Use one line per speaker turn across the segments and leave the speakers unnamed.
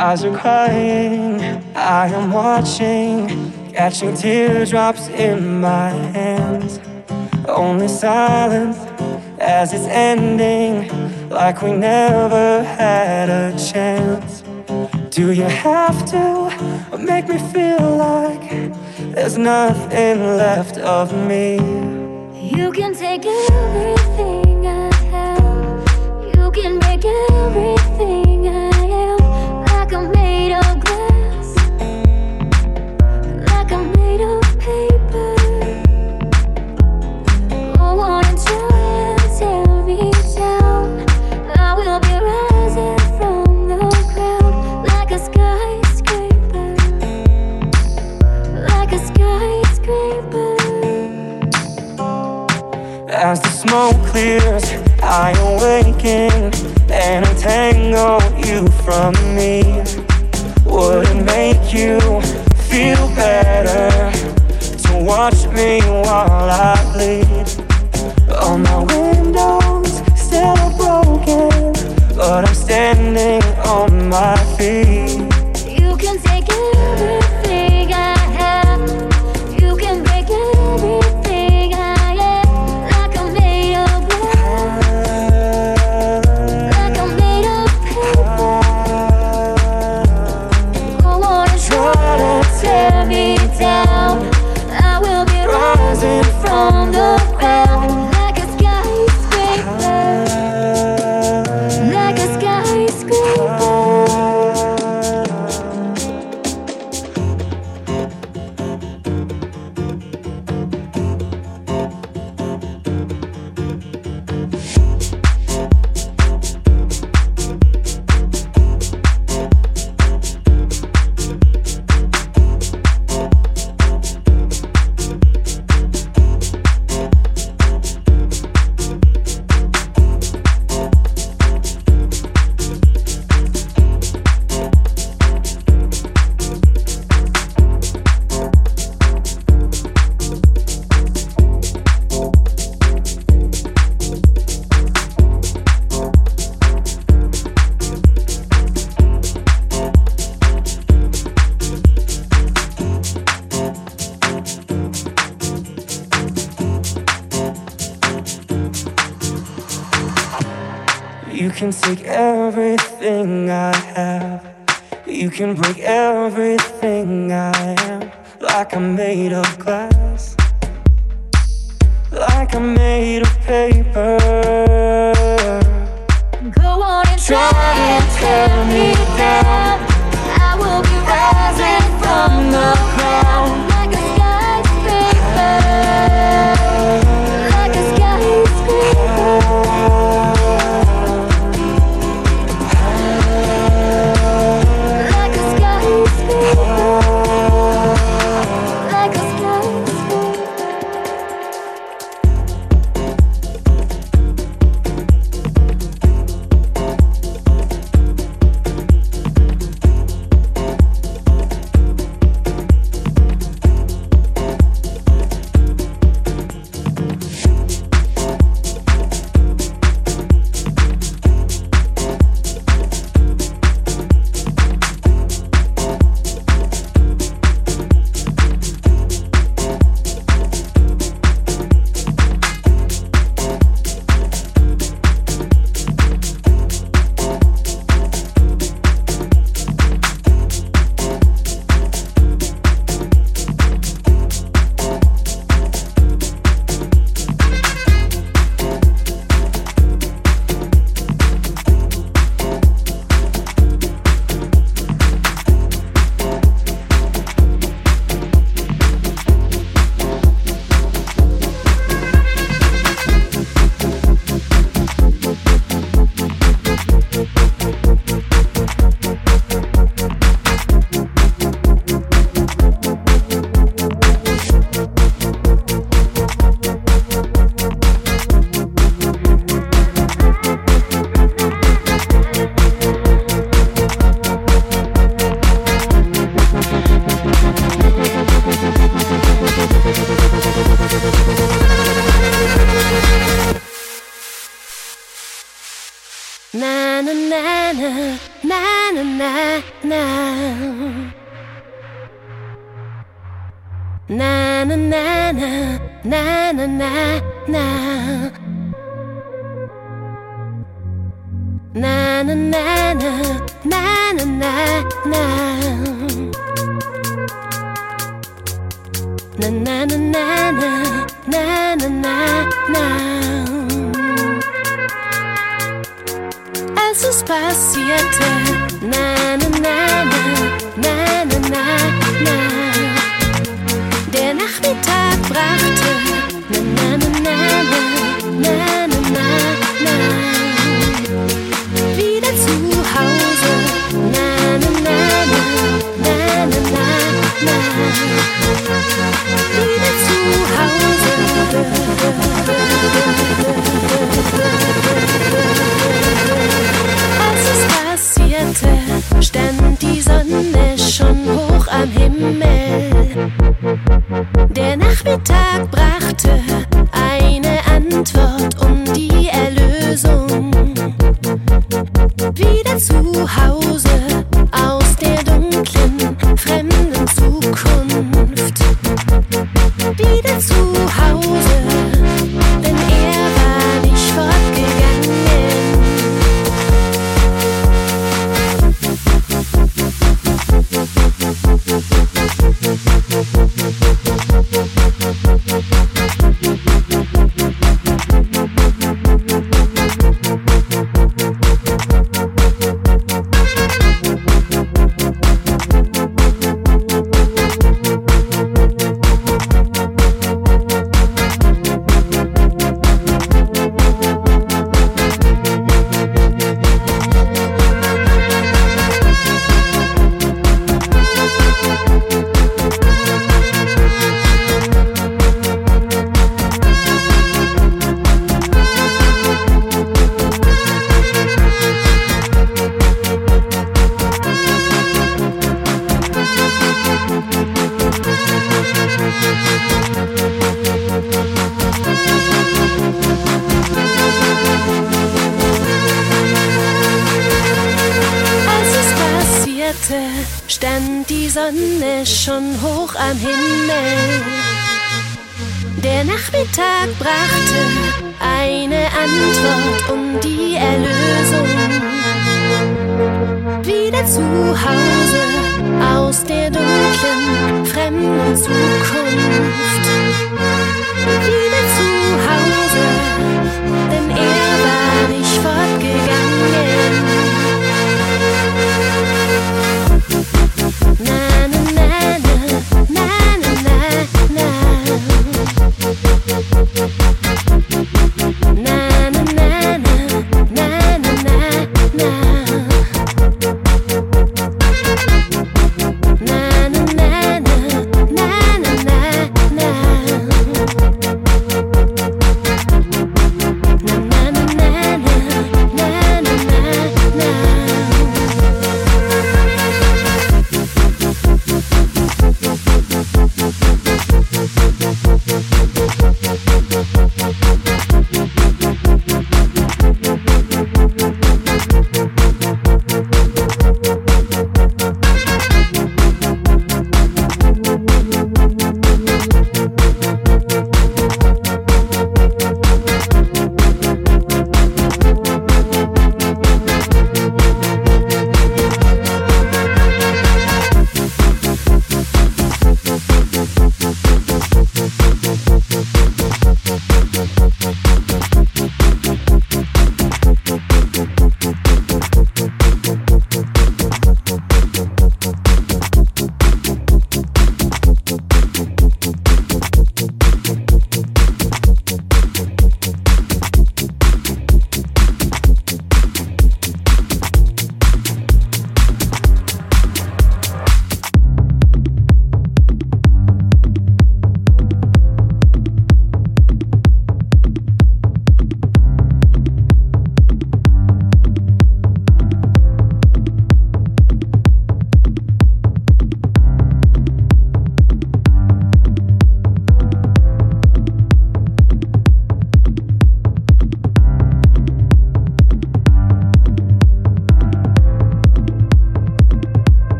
eyes are crying. I am watching, catching teardrops in my hands. Only silence as it's ending, like we never had a chance. Do you have to make me feel like there's nothing left of me?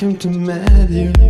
Came to
meet you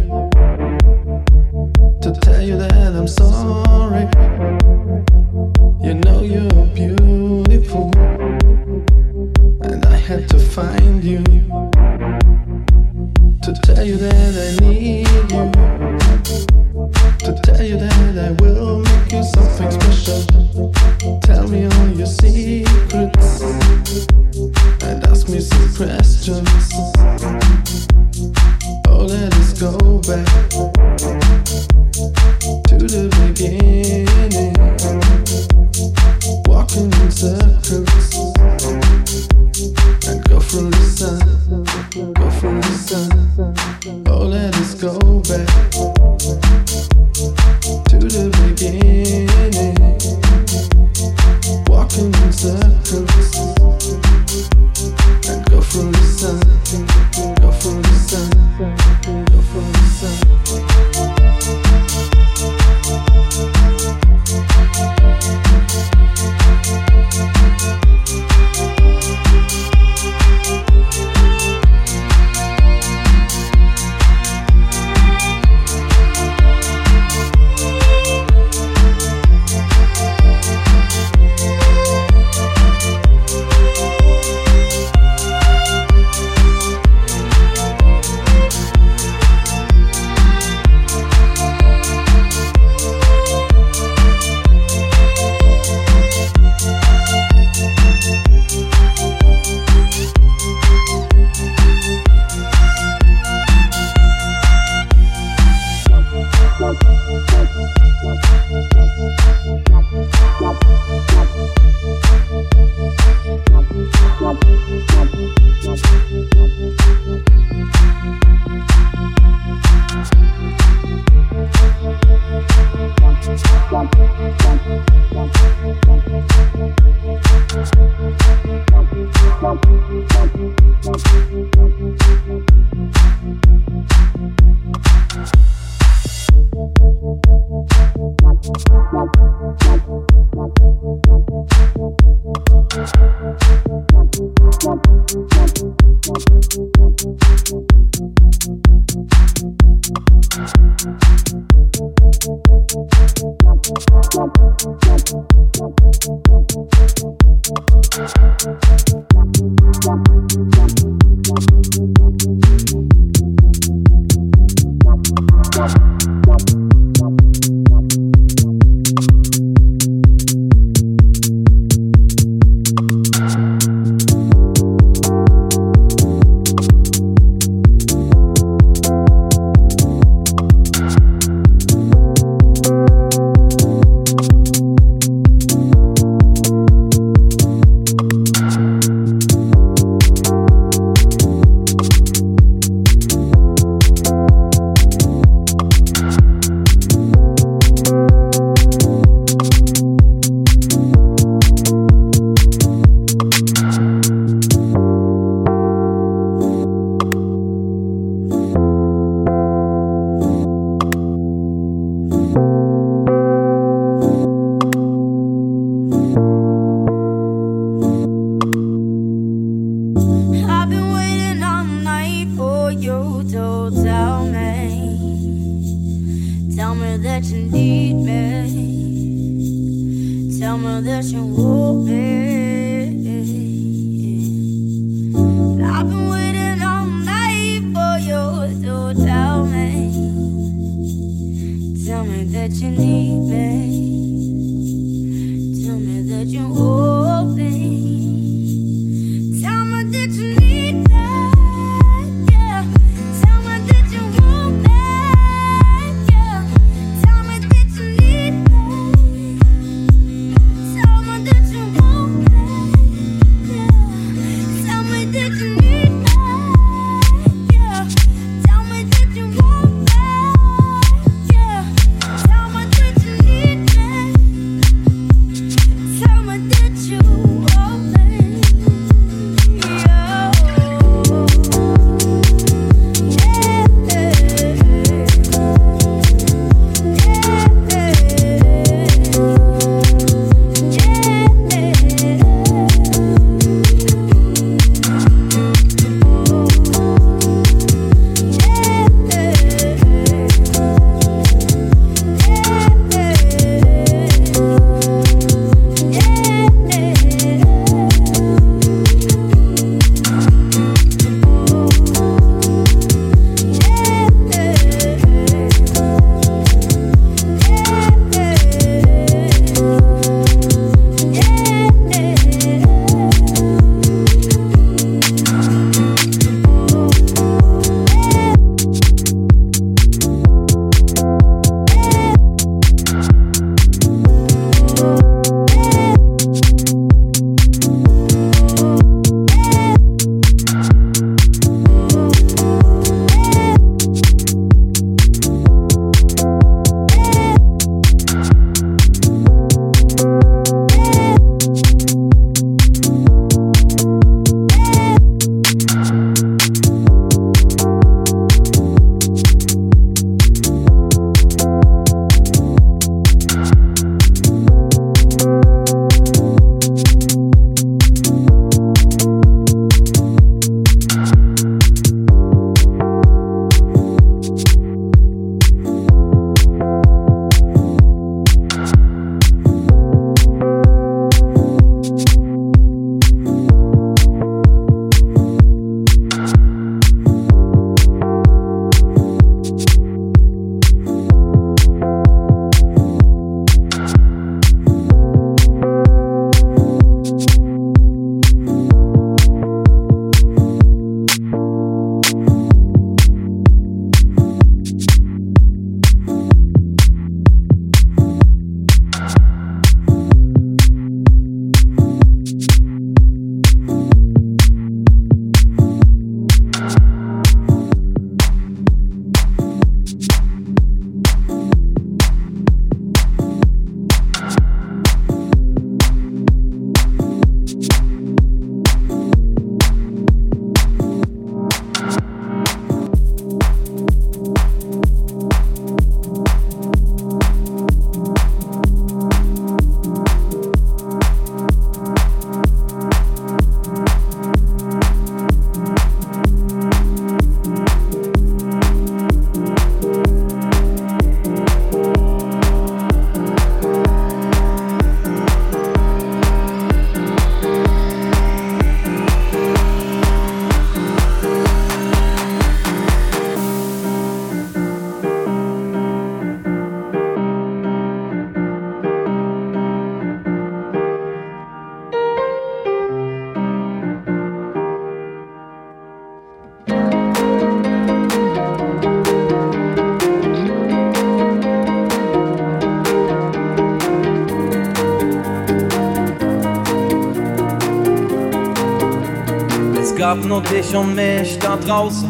Nur dich und mich da draußen.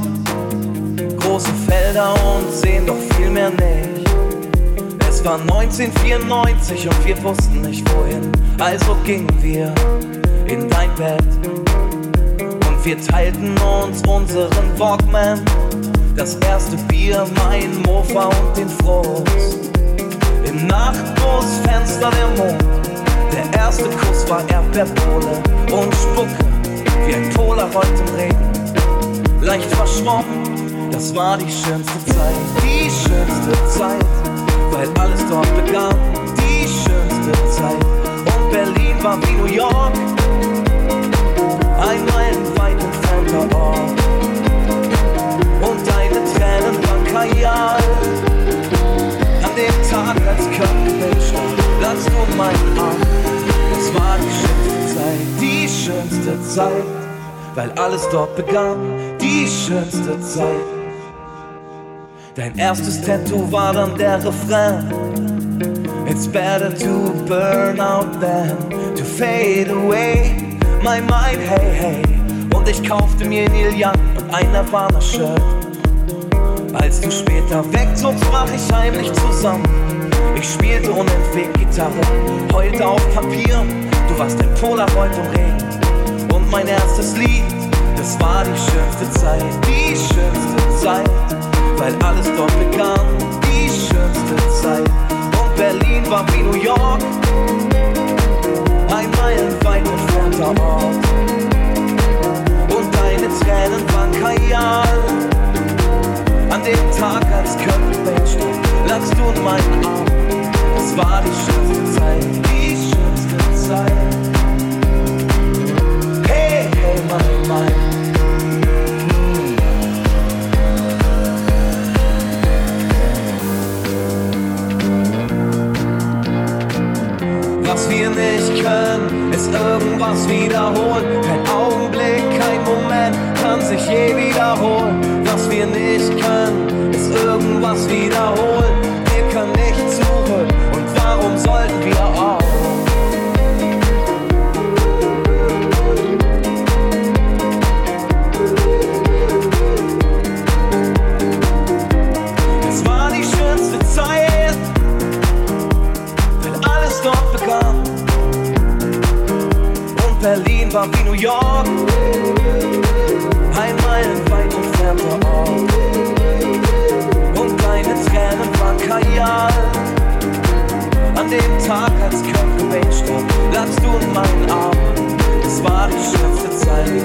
Große Felder und sehen doch viel mehr nicht. Es war 1994 und wir wussten nicht wohin. Also gingen wir in dein Bett. Und wir teilten uns unseren Walkman. Das erste Bier, mein Mofa und den Frust. Im Nachtgroßfenster der Mond. Der erste Kuss war Erdbeerpole und Spucke wie ein Polaroid im Regen. Leicht verschwommen, das war die schönste Zeit, die schönste Zeit, weil alles dort begann. Die schönste Zeit und Berlin war wie New York, ein meilenweit entfernter Ort. Und deine Tränen waren Kajal. An dem Tag, als Körperbild stand, lagst du in meinen Arm. Es war die schönste Zeit, die schönste Zeit, weil alles dort begann. Die schönste Zeit. Dein erstes Tattoo war dann der Refrain. It's better to burn out than to fade away. My mind, hey, hey. Und ich kaufte mir Neil Young und ein Nirvana-Shirt. Als du später wegzogst, brach ich heimlich zusammen. Ich spielte unentwegt Gitarre, heulte auf Papier. Du warst ein Polaroid im Regen. Mein erstes Lied, das war die schönste Zeit, die schönste Zeit, weil alles dort begann. Die schönste Zeit. Und Berlin war wie New York, ein meilenweit entfernter Ort. Und deine Tränen waren Kajal. An dem Tag, als Cobain starb, lagst du in meinen Arm. Es war die schönste Zeit, die schönste Zeit. Wiederholen. Was wiederholen. Wir können nicht zurück und warum sollten wir auch? War wie New York, ein meilenweit entfernter Ort. Und deine Tränen waren Kajal. An dem Tag, als Kurt Cobain starb, lagst du in meinen Armen. Es war die schönste Zeit.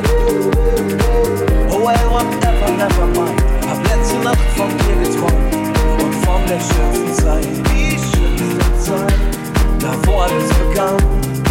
Oh well, whatever, never mind. Hab letzte Nacht von dir geträumt und von der schönsten Zeit. Die schönste Zeit, da wo alles begann.